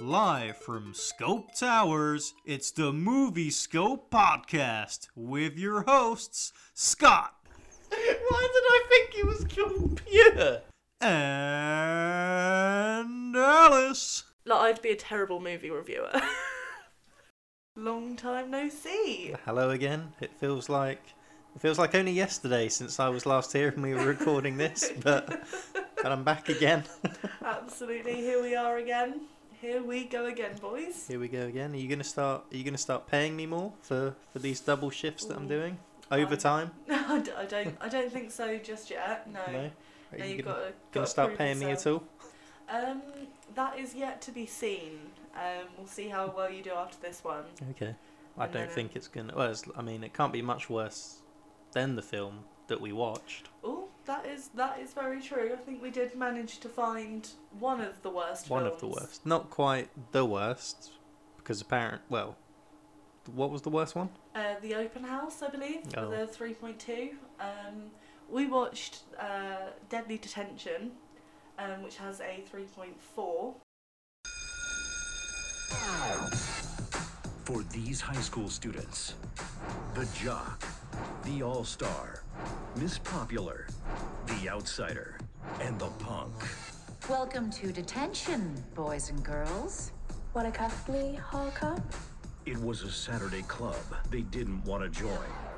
Live from Scope Towers, it's the Moviescope Podcast with your hosts, Scott Why did I think it was called Pure? and Alice. Like, I'd be a terrible movie reviewer. Long time no see. Hello again. It feels like it feels like only yesterday since I was last here and we were recording this, but but I'm back again. Absolutely, here we are again. Here we go again, boys. Here we go again. Are you gonna start? Are you gonna start paying me more for for these double shifts that I'm Ooh. doing overtime? I d- I don't, I don't think so just yet. No, No. Are no, you you've gonna, got to gonna start paying me at all? Um, that is yet to be seen. Um, we'll see how well you do after this one. Okay. I And don't then, think it's gonna. Well, it's, I mean, it can't be much worse than the film that we watched. Oh, that is that is very true. I think we did manage to find one of the worst. One of the worst. Not quite the worst, because apparent. Well, what was the worst one? Uh, the Open House, I believe, Oh. with a three point two. Um, we watched uh, Deadly Detention, um, which has a three point four. For these high school students, the jock, the all star, Miss Popular, the outsider, and the punk. Welcome to detention, boys and girls. Wanna cuff me, Harker? It was a Saturday club they didn't want to join.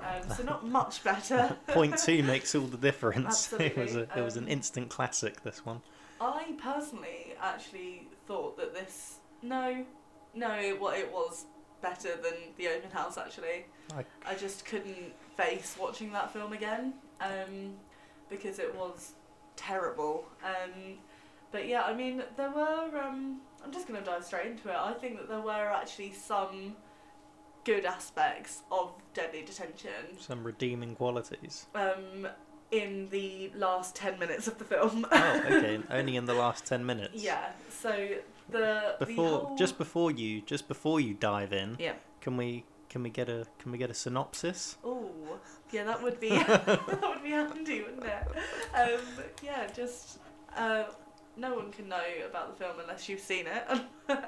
Um, so not much better. Point two makes all the difference. it was a, Absolutely, it was an um, instant classic. This one. I personally actually thought that this no, no, it, what it was better than the Open House. Actually, I- I just couldn't face watching that film again um, because it was terrible. Um, but yeah, I mean, there were. Um, I'm just gonna dive straight into it. I think that there were actually some good aspects of Deadly Detention Some redeeming qualities. um, in the last ten minutes of the film. Oh, okay. Only in the last ten minutes. Yeah. So the the Before, whole- just before you, just before you dive in, yeah. can we can we get a can we get a synopsis? Oh, yeah. That would be that would be handy, wouldn't it? Um, yeah. Just uh, no one can know about the film unless you've seen it.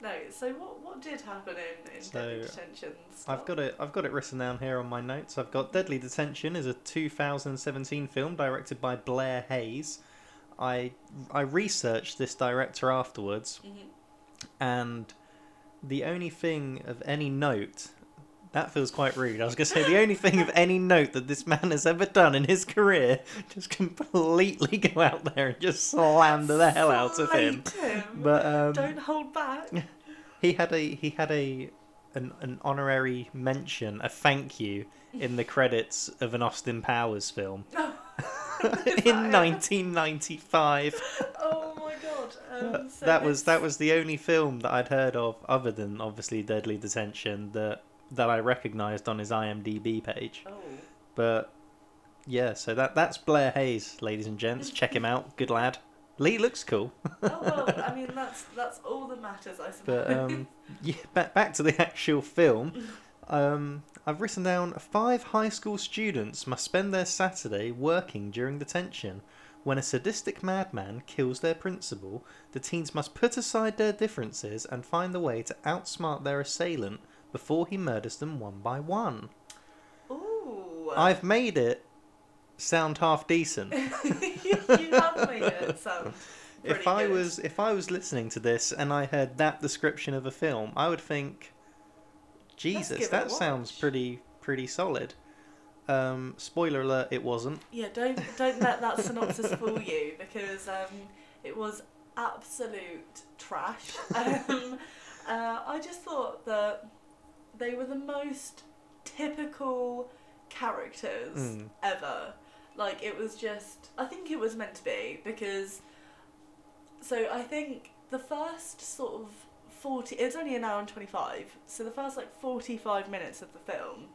no. So what what did happen in in So, Deadly Detention? I've got it. I've got it written down here on my notes. I've got Deadly Detention is a 2017 film directed by Blair Hayes. I I researched this director afterwards, Mhm. and the only thing of any note that feels quite rude. I was going to say the only thing of any note that this man has ever done in his career just completely go out there and just slander the hell out of him. Him. But um, Don't hold back. he had a he had a an, an honorary mention, a thank you in the credits of an Austin Powers film in 1995. oh Um, so that was that was the only film that I'd heard of, other than obviously Deadly Detention, that that I recognised on his IMDb page. Oh. But yeah, so that that's Blair Hayes, ladies and gents. Check him out. Good lad. Lee looks cool. Oh well. I mean, that's that's all that matters, I suppose. But um, yeah, back back to the actual film. Um, I've written down five high school students must spend their Saturday working during detention. When a sadistic madman kills their principal, the teens must put aside their differences and find the way to outsmart their assailant before he murders them one by one. Ooh. I've made it sound half decent. you have made it sound. if I good. was if I was listening to this and I heard that description of a film, I would think, Jesus, give it a that sounds pretty pretty solid. Um, spoiler alert: it wasn't. Yeah, don't don't let that synopsis fool you because um, it was absolute trash. Um, uh, I just thought that they were the most typical characters Mm. ever. Like it was just, I think it was meant to be because. So I think the first sort of forty. It's only an hour and twenty five. So the first like forty five minutes of the film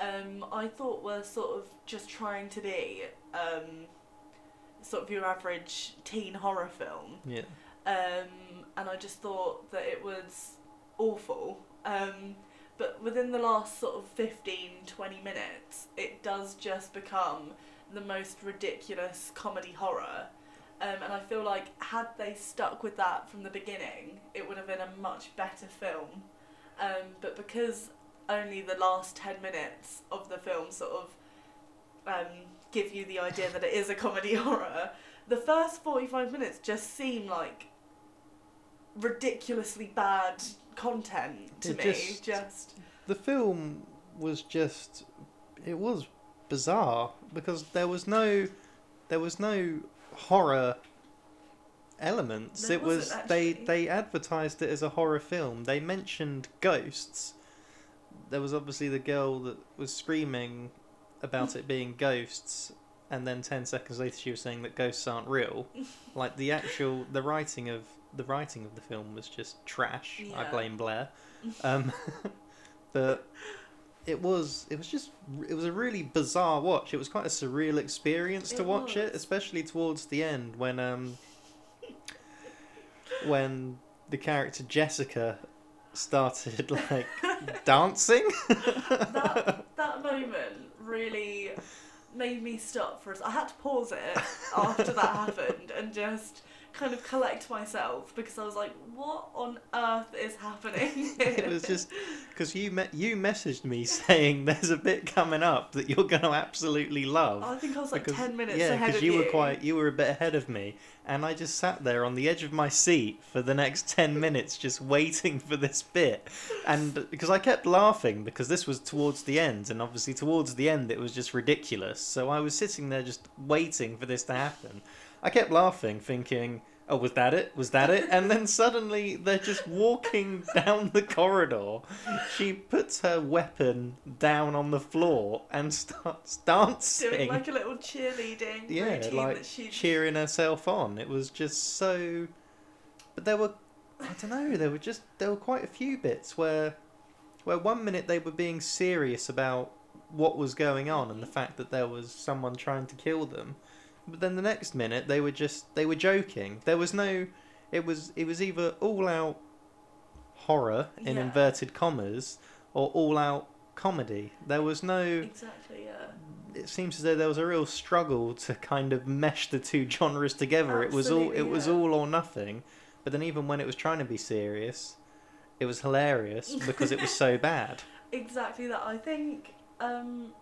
um, I thought were sort of just trying to be um, sort of your average teen horror film. Yeah. Um, and I just thought that it was awful. Um, but within the last sort of 15, 20 minutes, it does just become the most ridiculous comedy horror. Um, and I feel like had they stuck with that from the beginning, it would have been a much better film. Um, but because only the last 10 minutes of the film sort of um, give you the idea that it is a comedy horror, the first 45 minutes just seem like ridiculously bad content to It me. just- just the film was just it was bizarre because there was no there was no horror elements. There it was they they advertised it as a horror film. They mentioned ghosts there was obviously the girl that was screaming about it being ghosts and then 10 seconds later she was saying that ghosts aren't real. Like the actual the writing of the writing of the film was just trash i blame blair. Um, but it was it was just it was a really bizarre watch. It was quite a surreal experience to It watch it, especially towards the end when um when the character Jessica started like dancing. that that moment really made me stop for a I had to pause it after that happened and just kind of collect myself because I was like, what on earth is happening? it was just because you me- you messaged me saying there's a bit coming up that you're going to absolutely love. I think I was like Because- ten minutes yeah, ahead because of you you. were quite you were a bit ahead of me, and I just sat there on the edge of my seat for the next ten minutes, just waiting for this bit, and because I kept laughing because this was towards the end, and obviously towards the end it was just ridiculous. So I was sitting there just waiting for this to happen. I kept laughing, thinking. Oh, was that it? Was that it? And then suddenly they're just walking down the corridor. She puts her weapon down on the floor and starts dancing doing like a little cheerleading yeah, routine like that she cheering herself on. It was just so. But there were, I don't know. There were just there were quite a few bits where, where one minute they were being serious about what was going on and the fact that there was someone trying to kill them, but then the next minute they were just they were joking. There was no. It was it was either all out horror in Yeah. inverted commas or all out comedy. There was no exactly yeah. it seems as though there was a real struggle to kind of mesh the two genres together. it was all Absolutely, it was yeah. all or nothing. But then even when it was trying to be serious, it was hilarious because it was so bad. Exactly that. I think um,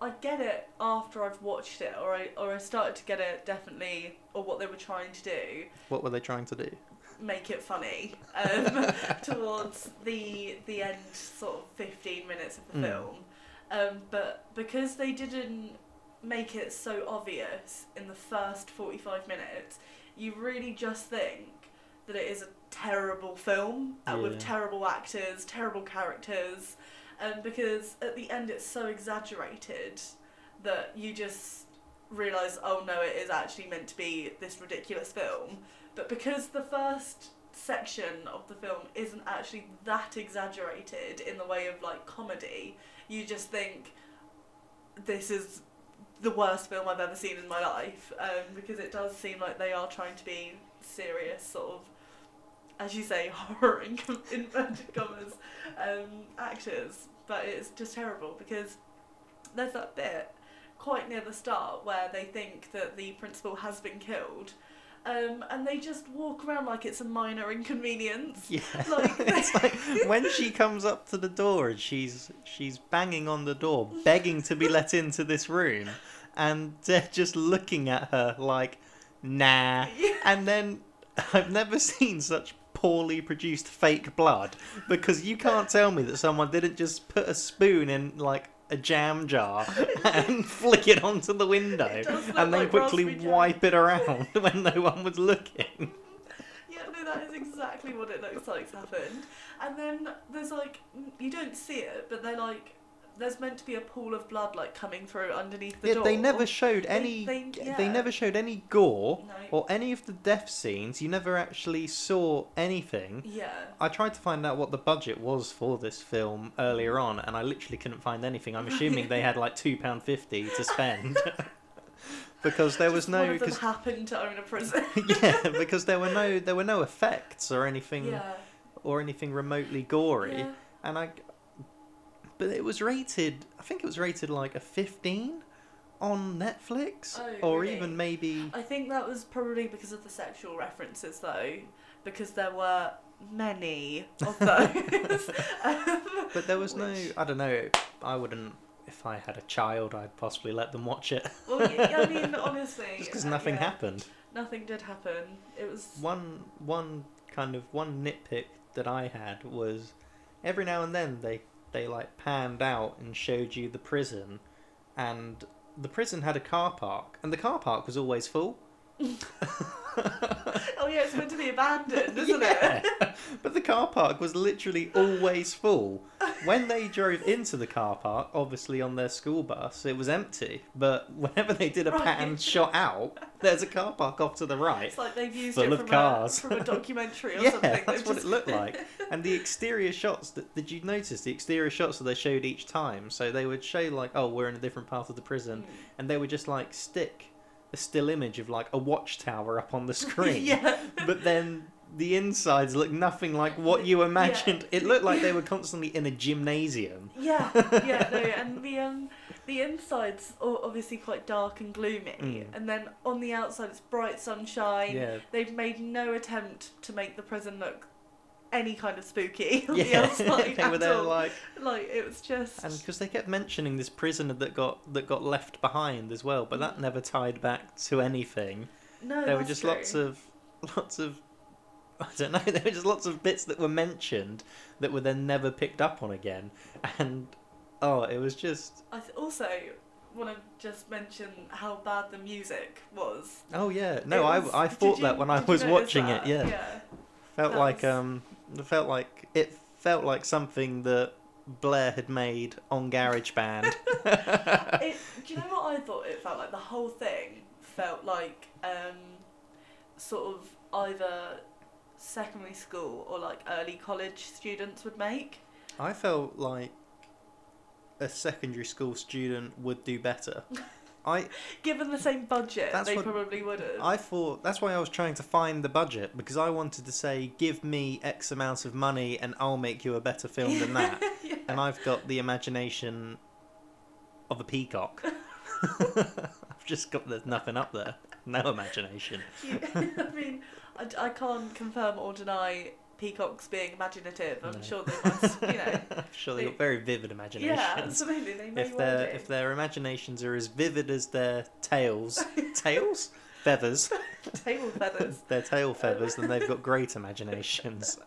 I get it after I've watched it, or I or I started to get it definitely, or what they were trying to do, What were they trying to do? make it funny um, towards the the end, sort of fifteen minutes of the Mm. film. Um, but because they didn't make it so obvious in the first forty five minutes, you really just think that it is a terrible film uh, Yeah. with terrible actors, terrible characters, um, because at the end it's so exaggerated that you just realise, oh no, it is actually meant to be this ridiculous film. But because the first section of the film isn't actually that exaggerated in the way of like comedy, you just think this is the worst film I've ever seen in my life um, because it does seem like they are trying to be serious, sort of, as you say, horror in inverted commas um, actors. But it's just terrible because there's that bit quite near the start where they think that the principal has been killed. Um, and they just walk around like it's a minor inconvenience. Yeah, Like- it's like when she comes up to the door and she's she's banging on the door, begging to be let into this room, and they're just looking at her like, nah. Yeah. And then I've never seen such poorly produced fake blood because you can't tell me that someone didn't just put a spoon in like a jam jar and flick it onto the window It does look and then like quickly wipe it around when no one was looking. Yeah, no, that is exactly what it looks like's happened. And then there's like you don't see it, but they're like there's meant to be a pool of blood like coming through underneath the Yeah, door. they never showed any. they- They, yeah. never showed any gore No. or any of the death scenes. You never actually saw anything. Yeah. I tried to find out what the budget was for this film earlier on, and I literally couldn't find anything. I'm assuming they had like two pound fifty to spend because there was Just no. of them Cause, happened to own a prison. yeah, because there were no there were no effects or anything yeah. or anything remotely gory, Yeah. and I. But it was rated. I think it was rated like a fifteen on Netflix, Oh, or really? even maybe. I think that was probably because of the sexual references, though, because there were many of those. um, But there was no. I don't know. I wouldn't. If I had a child, I'd possibly let them watch it. Well, yeah, I mean, honestly, Just because uh, nothing yeah, happened. Nothing did happen. It was. One one kind of one nitpick that I had was every now and then they they like panned out and showed you the prison, and the prison had a car park, and the car park was always full. Oh yeah, it's meant to be abandoned, isn't Yeah. it? but the car park was literally always full. When they drove into the car park, obviously on their school bus, it was empty. But whenever they did a Right. pan shot out, there's a car park off to the right. It's like they've used Full it of from, cars. A, from a documentary or yeah, something. that's They've what just- it looked like. And the exterior shots that did you notice the exterior shots that they showed each time? So they would show like, oh, we're in a different part of the prison, Mm. and they would just like stick a still image of like a watchtower up on the screen. yeah. but then the insides look nothing like what you imagined. It looked like they were constantly in a gymnasium. Yeah, yeah, no, and the um, the inside's o- obviously quite dark and gloomy, Mm. and then on the outside it's bright sunshine. Yeah. They've made no attempt to make the prison look any kind of spooky on the Yeah, outside they were there like, like it was just and because they kept mentioning this prisoner that got that got left behind as well, but that never tied back to anything. no. there were just true. lots of lots of I don't know. There were just lots of bits that were mentioned that were then never picked up on again, and oh, it was just I th- also want to just mention how bad the music was. oh yeah. No, It I I thought you- that when I was watching that? it. Yeah, Yeah. felt that like was- um, felt like it felt like something that Blair had made on GarageBand. It, do you know what I thought it felt like? The whole thing felt like um, sort of either secondary school or like early college students would make. I felt like a secondary school student would do better. I Given the same budget, they what- probably wouldn't. I thought that's why I was trying to find the budget because I wanted to say give me X amount of money and I'll make you a better film than that. yeah. And I've got the imagination of a peacock. I've just got there's nothing up there. No imagination. I mean, I, I can't confirm or deny peacocks being imaginative. I'm No. sure they must, you know. I'm sure they've got very vivid imaginations. yeah, absolutely. They may if their if their imaginations are as vivid as their tails, tails, feathers, Tail feathers. their tail feathers, then they've got great imaginations.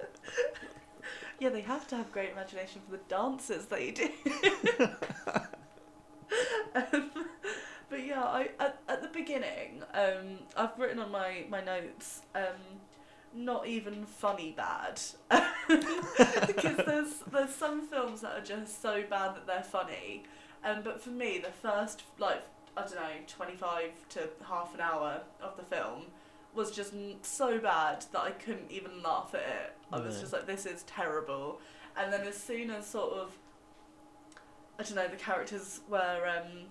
Yeah, they have to have great imagination for the dances that they do. um, but yeah, I at, at the beginning, um, I've written on my my notes, um, not even funny bad, because there's there's some films that are just so bad that they're funny, um, but for me, the first like I don't know twenty five to half an hour of the film was just so bad that I couldn't even laugh at it. I was No. just like, this is terrible. And then as soon as sort of, I don't know, the characters were um,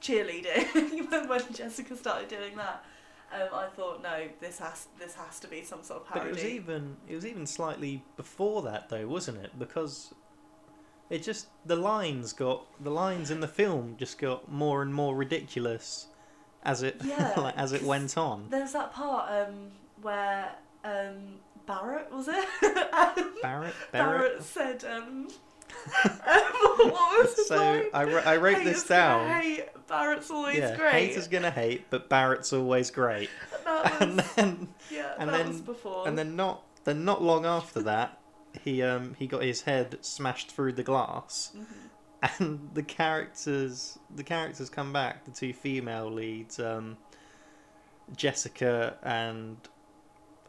cheerleading when, when Jessica started doing that, um, I thought, no, this has this has to be some sort of parody. But it was even it was even slightly before that though, wasn't it? Because it just the lines got the lines in the film just got more and more ridiculous as it Yeah, like, as it went on. There's that part um, where um, Barrett was it? Barrett, Barrett Barrett. said, um, what was his So line? I, I wrote Haters this down. Hate, Barrett's always Yeah, great. haters gonna hate, but Barrett's always great. That And then yeah, and then- was before. and then not then not long after that, he um he got his head smashed through the glass. Mhm. and the characters the characters come back the two female leads um jessica and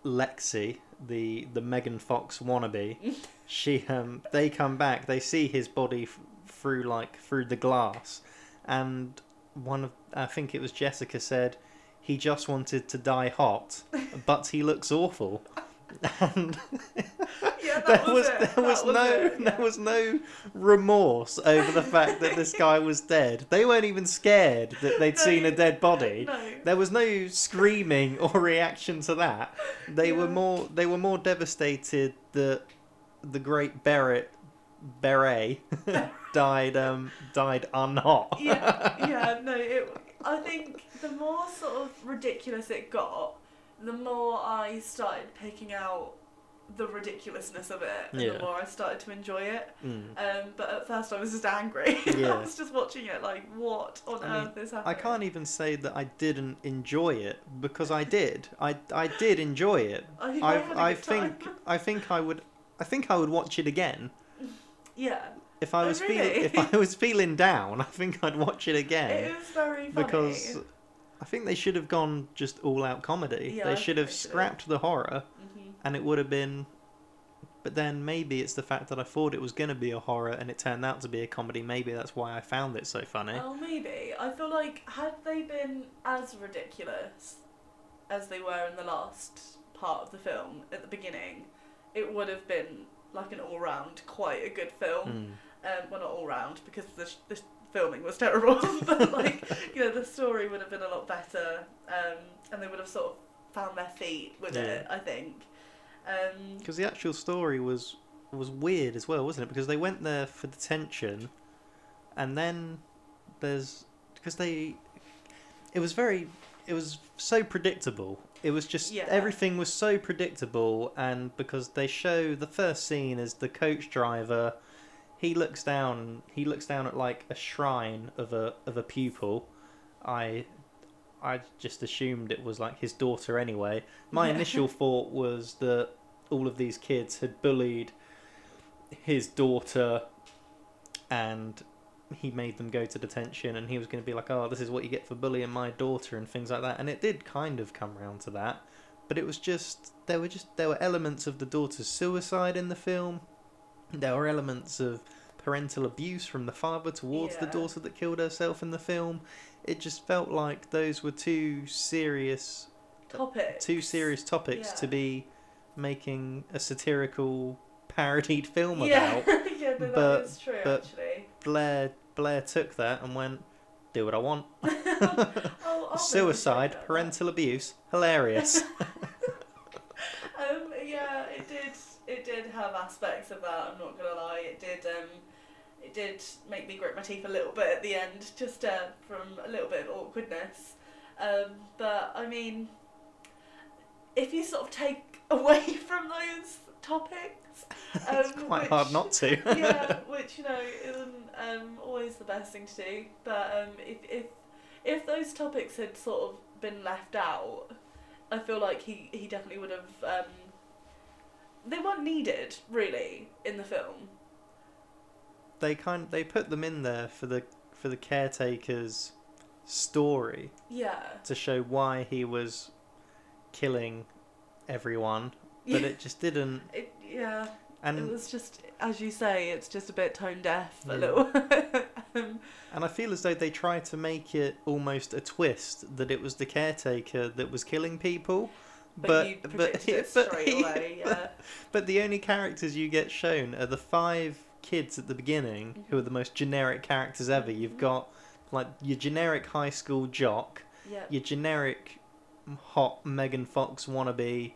lexi the the megan fox wannabe she um they come back they see his body f- through like through the glass and one of i think it was jessica said he just wanted to die hot but he looks awful and yeah, that there was, was, there that was was no it, yeah. there was no remorse over the fact that this guy was dead. They weren't even scared that they'd No, seen a dead body. No. There was no screaming or reaction to that. They were more they were more devastated that the great Barrett beret died um died unhot. yeah, yeah, no, it. I think the more sort of ridiculous it got, the more I started picking out the ridiculousness of it, and Yeah. the more I started to enjoy it. Mm. Um, but at first I was just angry. Yeah. I was just watching it like, what on I mean, earth is happening? I can't even say that I didn't enjoy it because I did. I I did enjoy it. I, I, I had a I good think. I think I would I think I would watch it again Yeah, if I Oh, was feeling really? if I was feeling down. I think I'd watch it again. it was very funny. because I think they should have gone just all out comedy. Yeah, they should have should scrapped the horror, Mhm. and it would have been. But then maybe it's the fact that I thought it was going to be a horror and it turned out to be a comedy. Maybe that's why I found it so funny. Oh, maybe. I feel like had they been as ridiculous as they were in the last part of the film at the beginning, it would have been like an all-round quite a good film. Mm. Um, well, not all-round because the sh- the filming was terrible, but like you know the story would have been a lot better, um, and they would have sort of found their feet with Yeah. it. I think. Um, Because the actual story was was weird as well, wasn't it? Because they went there for detention, and then there's because they it was very it was so predictable. It was just Yeah. everything was so predictable, and because they show the first scene is the coach driver. He looks down. He looks down at like a shrine of a of a pupil. I I just assumed it was like his daughter anyway. My Yeah. initial thought was that all of these kids had bullied his daughter and he made them go to detention and he was going to be like, oh, this is what you get for bullying my daughter and things like that. And it did kind of come round to that. But it was just, there were just, there were elements of the daughter's suicide in the film. There were elements of parental abuse from the father towards the daughter that killed herself in the film. It just felt like those were two serious topic. two serious topics to be making a satirical parodied film Yeah, about. yeah, no, that but- is true but- actually. Blair Blair took that and went, "Do what I want." I'll- I'll make a Suicide, parental abuse, hilarious. Um, yeah, it did. It did have aspects of that. I'm not gonna lie. It did. Um, it did make me grit my teeth a little bit at the end, just uh, from a little bit of awkwardness. Um, but I mean, if you sort of take away from those topics, um, it's quite which- hard not to. yeah, which you know isn't um, always the best thing to do. But um, if if if those topics had sort of been left out, I feel like he he definitely would have. Um, they weren't needed really in the film. they kind they put them in there for the for the caretaker's story Yeah. to show why he was killing everyone, but it just didn't. It, yeah, And it was just as you say, it's just a bit tone deaf a little. um, And I feel as though they tried to make it almost a twist that it was the caretaker that was killing people. but, it but straight he- away. Yeah. But the only characters you get shown are the five kids at the beginning, who are the most generic characters ever. You've got like your generic high school jock, Yeah. your generic hot Megan Fox wannabe,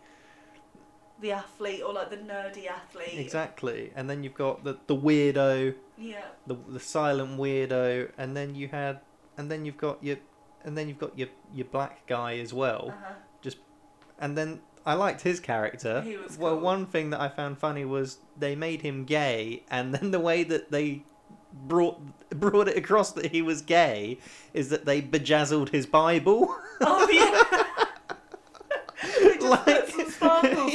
The athlete or like the nerdy athlete. exactly, and then you've got the the weirdo, Yeah. the the silent weirdo, and then you had, and then you've got your, and then you've got your your black guy as well. Uh-huh. Just and then I liked his character. He was Well, cool. one thing that I found funny was they made him gay, and then the way that they brought brought it across that he was gay is that they bejazzled his Bible. Oh yeah. Like-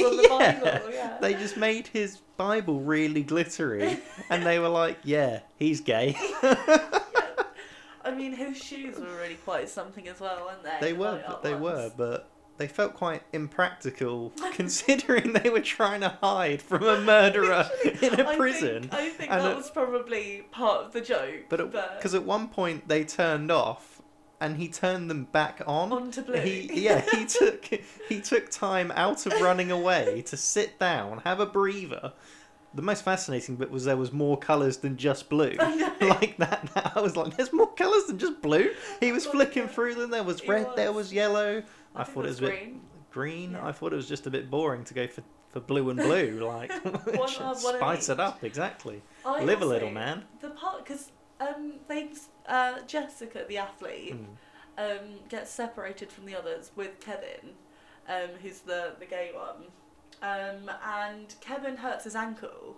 on the Yeah. Bible. Yeah. they just made his Bible really glittery, and they were like, "Yeah, he's gay." I mean, his shoes were really quite something as well, weren't they? they were, up they ones. were, but. They felt quite impractical, considering they were trying to hide from a murderer in a I prison. Think, I think that was probably part of the joke. But because at one point they turned off, and he turned them back on. Onto blue. He yeah he took he took time out of running away to sit down, have a breather. The most fascinating bit was there was more colours than just blue. I know. like that, I was like, "There's more colours than just blue." He was oh flicking yeah. through them. There was He red. There was. was yellow. I, think thought it was a bit green. green. Yeah. I thought it was just a bit boring to go for for blue and blue, like One of spice it up exactly. I Live a little, man. The part because um they uh Jessica the athlete Mm. um gets separated from the others with Kevin, um who's the the gay one, um and Kevin hurts his ankle,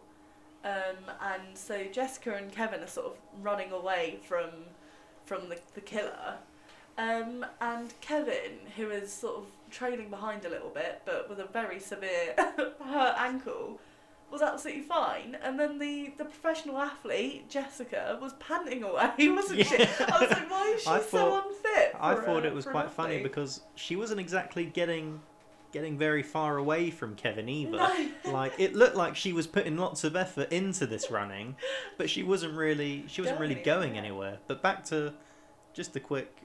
um and so Jessica and Kevin are sort of running away from from the the killer. Um, and Kevin, who is sort of trailing behind a little bit, but with a very severe hurt ankle, was absolutely fine. And then the, the professional athlete, Jessica, was panting away, wasn't she? I was like, why is she I so thought- unfit? I thought a- it was quite funny because she wasn't exactly getting getting very far away from Kevin either. No. like it looked like she was putting lots of effort into this running, but she wasn't really she wasn't really Going going anywhere. anywhere. But back to just a quick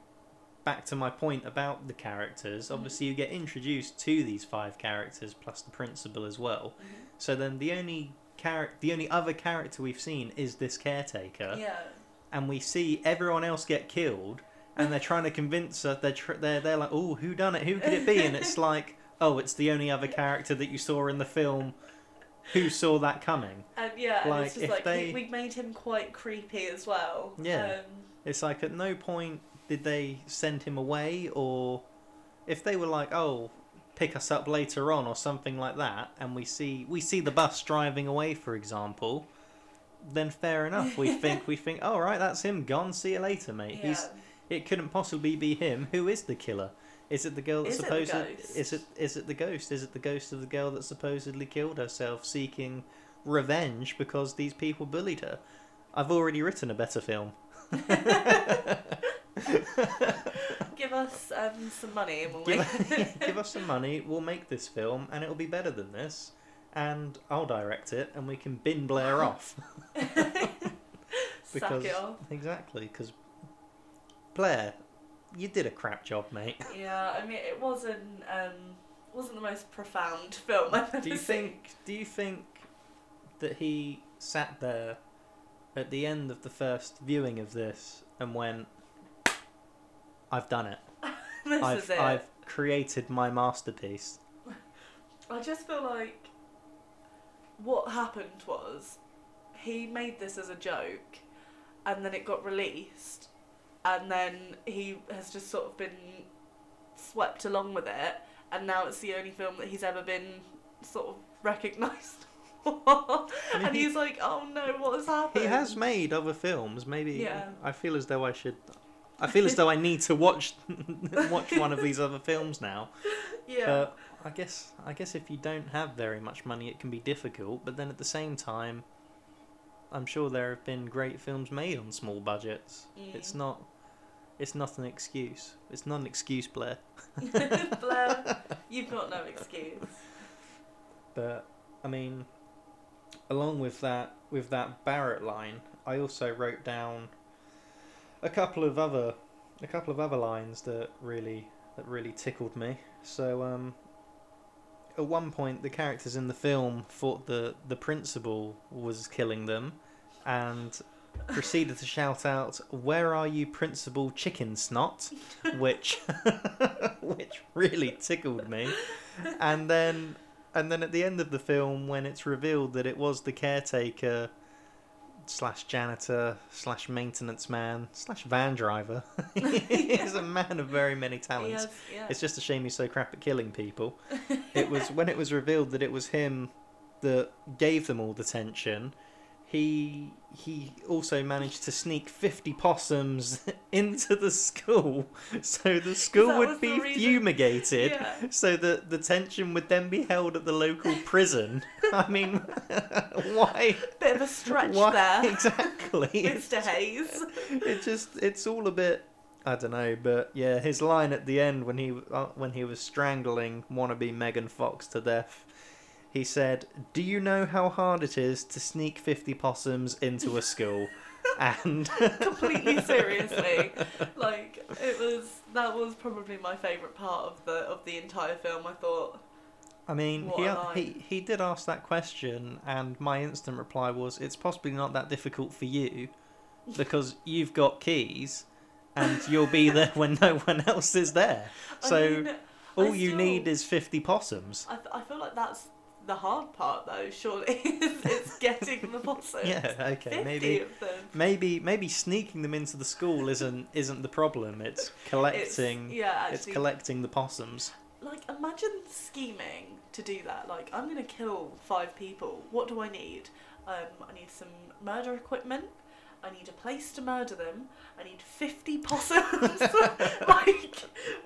back to my point about the characters. Mm-hmm. Obviously, you get introduced to these five characters plus the principal as well. Mm-hmm. So then the only char- the only other character we've seen is this caretaker Yeah. and we see everyone else get killed, and they're trying to convince her. They're tr- they're they're like, oh, who done it? Who could it be? And it's like, oh, it's the only other character that you saw in the film. Who saw that coming? And yeah, and Like, it's just if like they- we, we made him quite creepy as well. Yeah. Um, It's like at no point did they send him away, or if they were like, oh, pick us up later on, or something like that, and we see we see the bus driving away, for example. Then fair enough. We think we think, all right, that's him gone. See you later, mate. yeah. He's It couldn't possibly be him. Who is the killer? Is it the girl that Is it the supposed ghost? is it is it the ghost? Is it the ghost of the girl that supposedly killed herself seeking revenge because these people bullied her? I've already written a better film. Give us um, some money and we'll Give, make give us some money, we'll make this film and it'll be better than this. And I'll direct it and we can bin Blair off. it off. exactly because Blair, you did a crap job, mate. Yeah, I mean it wasn't um wasn't the most profound film I've ever Do you seen. think? Do you think that he sat there at the end of the first viewing of this and went, "I've done it. this I've is it. I've created my masterpiece." I just feel like what happened was he made this as a joke and then it got released and then he has just sort of been swept along with it and now it's the only film that he's ever been sort of recognised for. and he- he's like, oh no, what has happened? He has made other films. Maybe Yeah. I feel as though I should. I feel as though I need to watch watch one of these other films now. Yeah. But I guess I guess if you don't have very much money, it can be difficult. But then at the same time, I'm sure there have been great films made on small budgets. It's Mm. not. It's not an excuse. It's not an excuse, Blair. Blair, you've got no excuse. But I mean, along with that, with that Barrett line, I also wrote down a couple of other, a couple of other lines that really, that really tickled me. So, um, at one point, the characters in the film thought the the principal was killing them, and proceeded to shout out, "Where are you, Principal Chicken Snot?" which, which really tickled me. And then and then at the end of the film, when it's revealed that it was the caretaker slash janitor slash maintenance man slash van driver, he's a man of very many talents. yeah. It's just a shame he's so crap at killing people. it was when it was revealed that it was him that gave them all the tension. He he also managed to sneak fifty possums into the school, so the school would be fumigated, Yeah. so that the tension would then be held at the local prison. I mean, why? Bit of a stretch why there, exactly? Mr. Hayes. it just it's all a bit I don't know, but yeah, his line at the end when he uh, when he was strangling wannabe Megan Fox to death, he said, "Do you know how hard it is to sneak fifty possums into a school?" and completely seriously. Like it was that was probably my favourite part of the of the entire film. I thought I mean, he, he he did ask that question, and my instant reply was, "It's possibly not that difficult for you, because you've got keys, and you'll be there when no one else is there. I So mean, all I you need is fifty possums." I, I feel like that's the hard part though. Surely is, getting the possums. Yeah, okay, 50 maybe maybe maybe sneaking them into the school isn't isn't the problem. It's collecting. It's, yeah, it's collecting the possums. like imagine scheming to do that. Like I'm gonna kill five people. What do I need? Um, I need some murder equipment. I need a place to murder them. I need fifty possums. like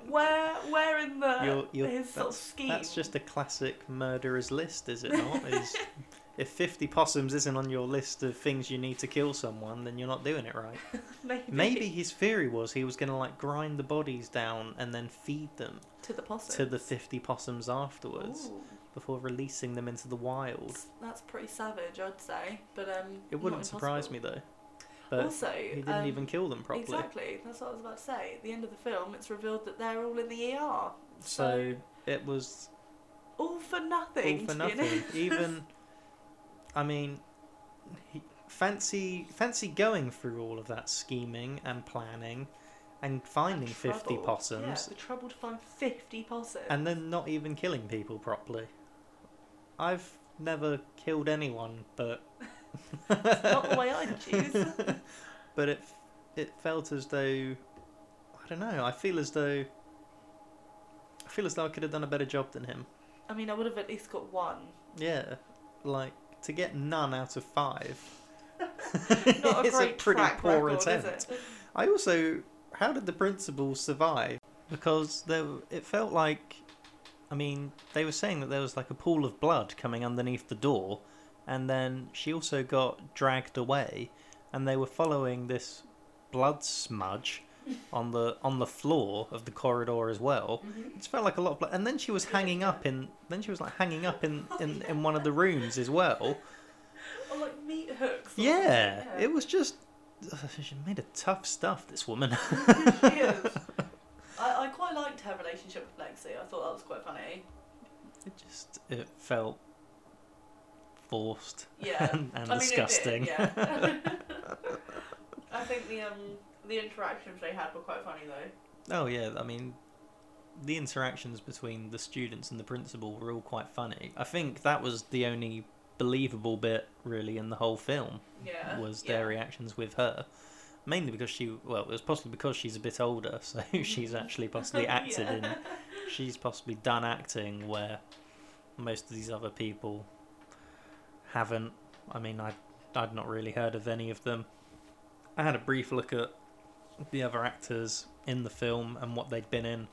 where where in the You're, you're, his sort of that's, scheme? that's just a classic murderer's list, is it not? Is if fifty possums isn't on your list of things you need to kill someone, then you're not doing it right. maybe, Maybe his theory was he was going to like grind the bodies down and then feed them to the possums. to the 50 possums afterwards Ooh, before releasing them into the wild. that's, that's pretty savage, I'd say. But um, It wouldn't surprise me though. But also, he didn't um, even kill them properly. Exactly. That's what I was about to say. At the end of the film, it's revealed that they're all in the ER. So it was all for nothing. all for nothing. Even, I mean, he, fancy fancy going through all of that scheming and planning, and finding fifty possums, Yeah, the trouble to find fifty possums. and then not even killing people properly. I've never killed anyone, but not the way I'd choose. but it it felt as though I don't know. I feel as though I feel as though I could have done a better job than him. I mean, I would have at least got one. Yeah, like to get none out of five. Not a it's a pretty poor record, attempt. I also, how did the principal survive? Because there, it felt like, I mean, they were saying that there was like a pool of blood coming underneath the door, and then she also got dragged away, and they were following this blood smudge on the on the floor of the corridor as well. Mm-hmm. It felt like a lot of blood, and then she was hanging up in. Then she was like hanging up in in, in one of the rooms as well. Or like meat hooks. Yeah, something, it was just. She made a tough stuff. This woman. she is. I, I quite liked her relationship with Lexi. I thought that was quite funny. It just it felt forced Yeah. and, and I mean, disgusting. Did, yeah. I think the um the interactions they had were quite funny though. oh yeah, I mean, the interactions between the students and the principal were all quite funny. I think that was the only believable bit really in the whole film Yeah. was yeah. their reactions with her. Mainly because she, well, it was possibly because she's a bit older, so she's actually possibly acted Yeah. in. She's possibly done acting where most of these other people haven't. I mean, I I'd not really heard of any of them. I had a brief look at the other actors in the film and what they'd been in,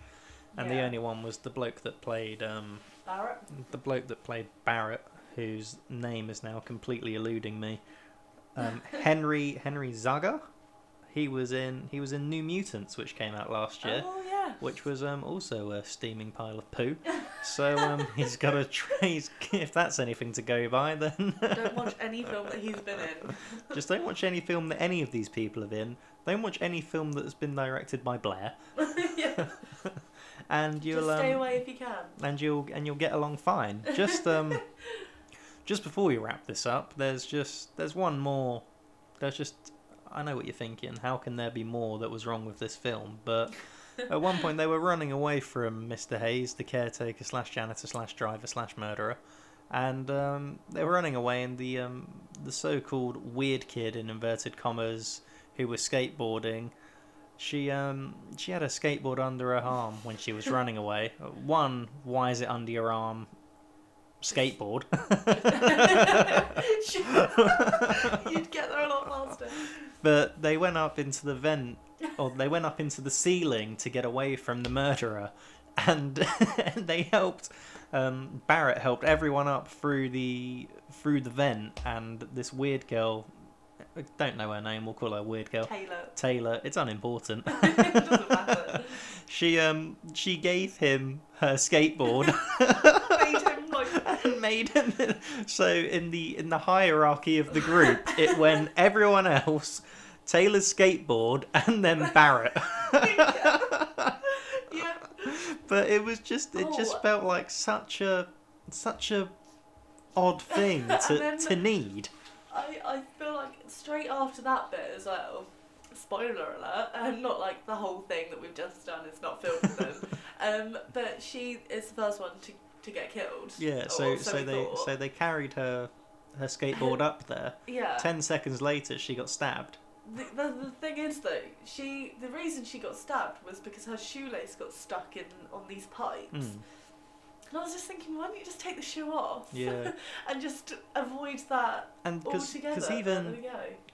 and the only one was the bloke that played um, Barrett. the bloke that played Barrett, whose name is now completely eluding me. Um, Henry Henry Zaga. He was in he was in New Mutants, which came out last year, Oh yeah. which was um, also a steaming pile of poo. So um, he's got a trace. If that's anything to go by, then Don't watch any film that he's been in. just don't watch any film that any of these people have in. Don't watch any film that's been directed by Blair, yeah. and you'll Just stay um, away if you can. and you'll and you'll get along fine. Just um, just before we wrap this up, there's just there's one more. There's just I know what you're thinking. How can there be more that was wrong with this film? But at one point they were running away from Mr. Hayes, the caretaker slash janitor slash driver slash murderer, and um, they were running away, and the um, the so-called weird kid in inverted commas who was skateboarding. She um she had a skateboard under her arm when she was running away. One, why is it under your arm? Skateboard. You'd get there a lot faster. But they went up into the vent, or they went up into the ceiling to get away from the murderer, and they helped. Um, Barrett helped everyone up through the through the vent, and this weird girl. I don't know her name. We'll call her weird girl. Taylor. Taylor. It's unimportant. it she um she gave him her skateboard. Made and made so in the in the hierarchy of the group it went everyone else taylor's skateboard and then barrett yeah. but it was just it just Oh. felt like such a such a odd thing to, to need I, I feel like straight after that bit as well, spoiler alert, and not like the whole thing that we've just done is not filmed with them. um, but she is the first one to, to get killed. Yeah, or so so they thought. so they carried her her skateboard up there. yeah. Ten seconds later, she got stabbed. The, the, the thing is though, she the reason she got stabbed was because her shoelace got stuck in on these pipes. Mm. And I was just thinking, why don't you just take the shoe off? Yeah. and just avoid that And because altogether. because even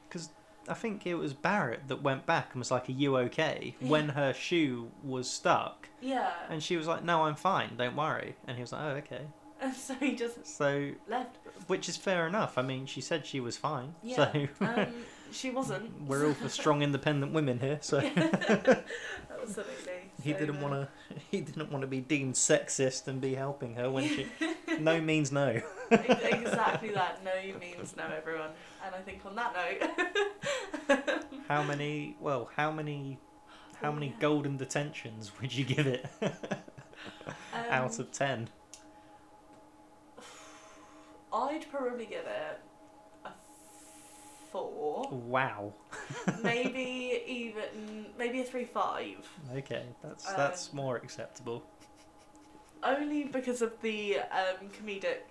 because I think it was Barrett that went back and was like, "Are you okay?" when her shoe was stuck, Yeah. and she was like, "No, I'm fine. Don't worry." And he was like, "Oh, okay." And so he just So, left. which is fair enough. I mean, she said she was fine. Yeah. So um, she wasn't. we're all for strong, independent women here. So Absolutely. he So, didn't uh, want to. He didn't want to be deemed sexist and be helping her when she. no means no. Exactly that. No means no, everyone. And I think on that note. How many? Well, how many? How Oh, many yeah. golden detentions would you give it out um, of ten? I'd probably give it a four. Wow. maybe even maybe a three five. Okay, that's that's Um, more acceptable. Only because of the um, comedic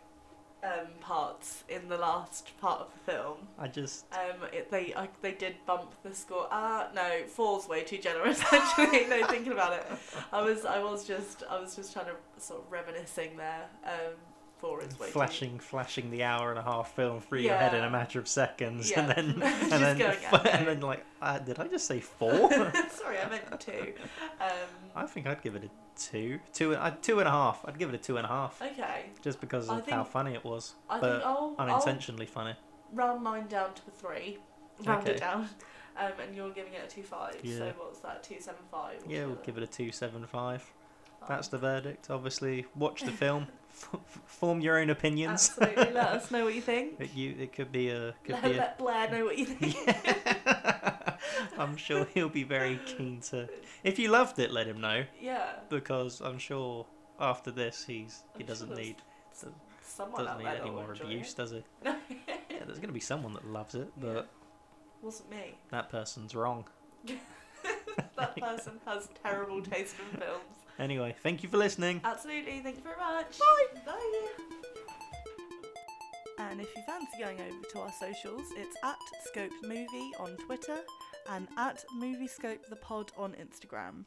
um, parts in the last part of the film. I just Um, it, they I, they did bump the score. Ah, no, four's way too generous. Actually, no, thinking about it, I was I was just I was just trying to sort of reminiscing there. Um, four is way too- flashing flashing the hour and a half film through your head in a matter of seconds, Yeah. and then and then and yeah, then like, uh, did I just say four? Sorry, I meant two. Um, I think I'd give it a two, two, uh, two and a half. I'd give it a two and a half, okay, just because I of how funny it was, I but think I'll, I'll unintentionally funny. round mine down to a three. Round Okay. it down. Um, and you're giving it a two five. Yeah. So what's that? Two seven five. Yeah, we'll give it a two seven five. That's the verdict. Obviously, watch the film, f- f- form your own opinions. Absolutely. Let us know what you think. It, you, it could be a could Let, be a let Blair know what you think. I'm sure he'll be very keen to. If you loved it, let him know Yeah. because I'm sure after this he's he I'm doesn't sure need Someone doesn't need any more abuse, it. does he? Yeah, there's gonna be someone that loves it, but Wasn't me. that person's wrong. That person has terrible taste in films. Anyway, thank you for listening. Absolutely. Thank you very much. Bye. Bye. And if you fancy going over to our socials, it's at Scope Movie on Twitter and at Moviescope the Pod on Instagram.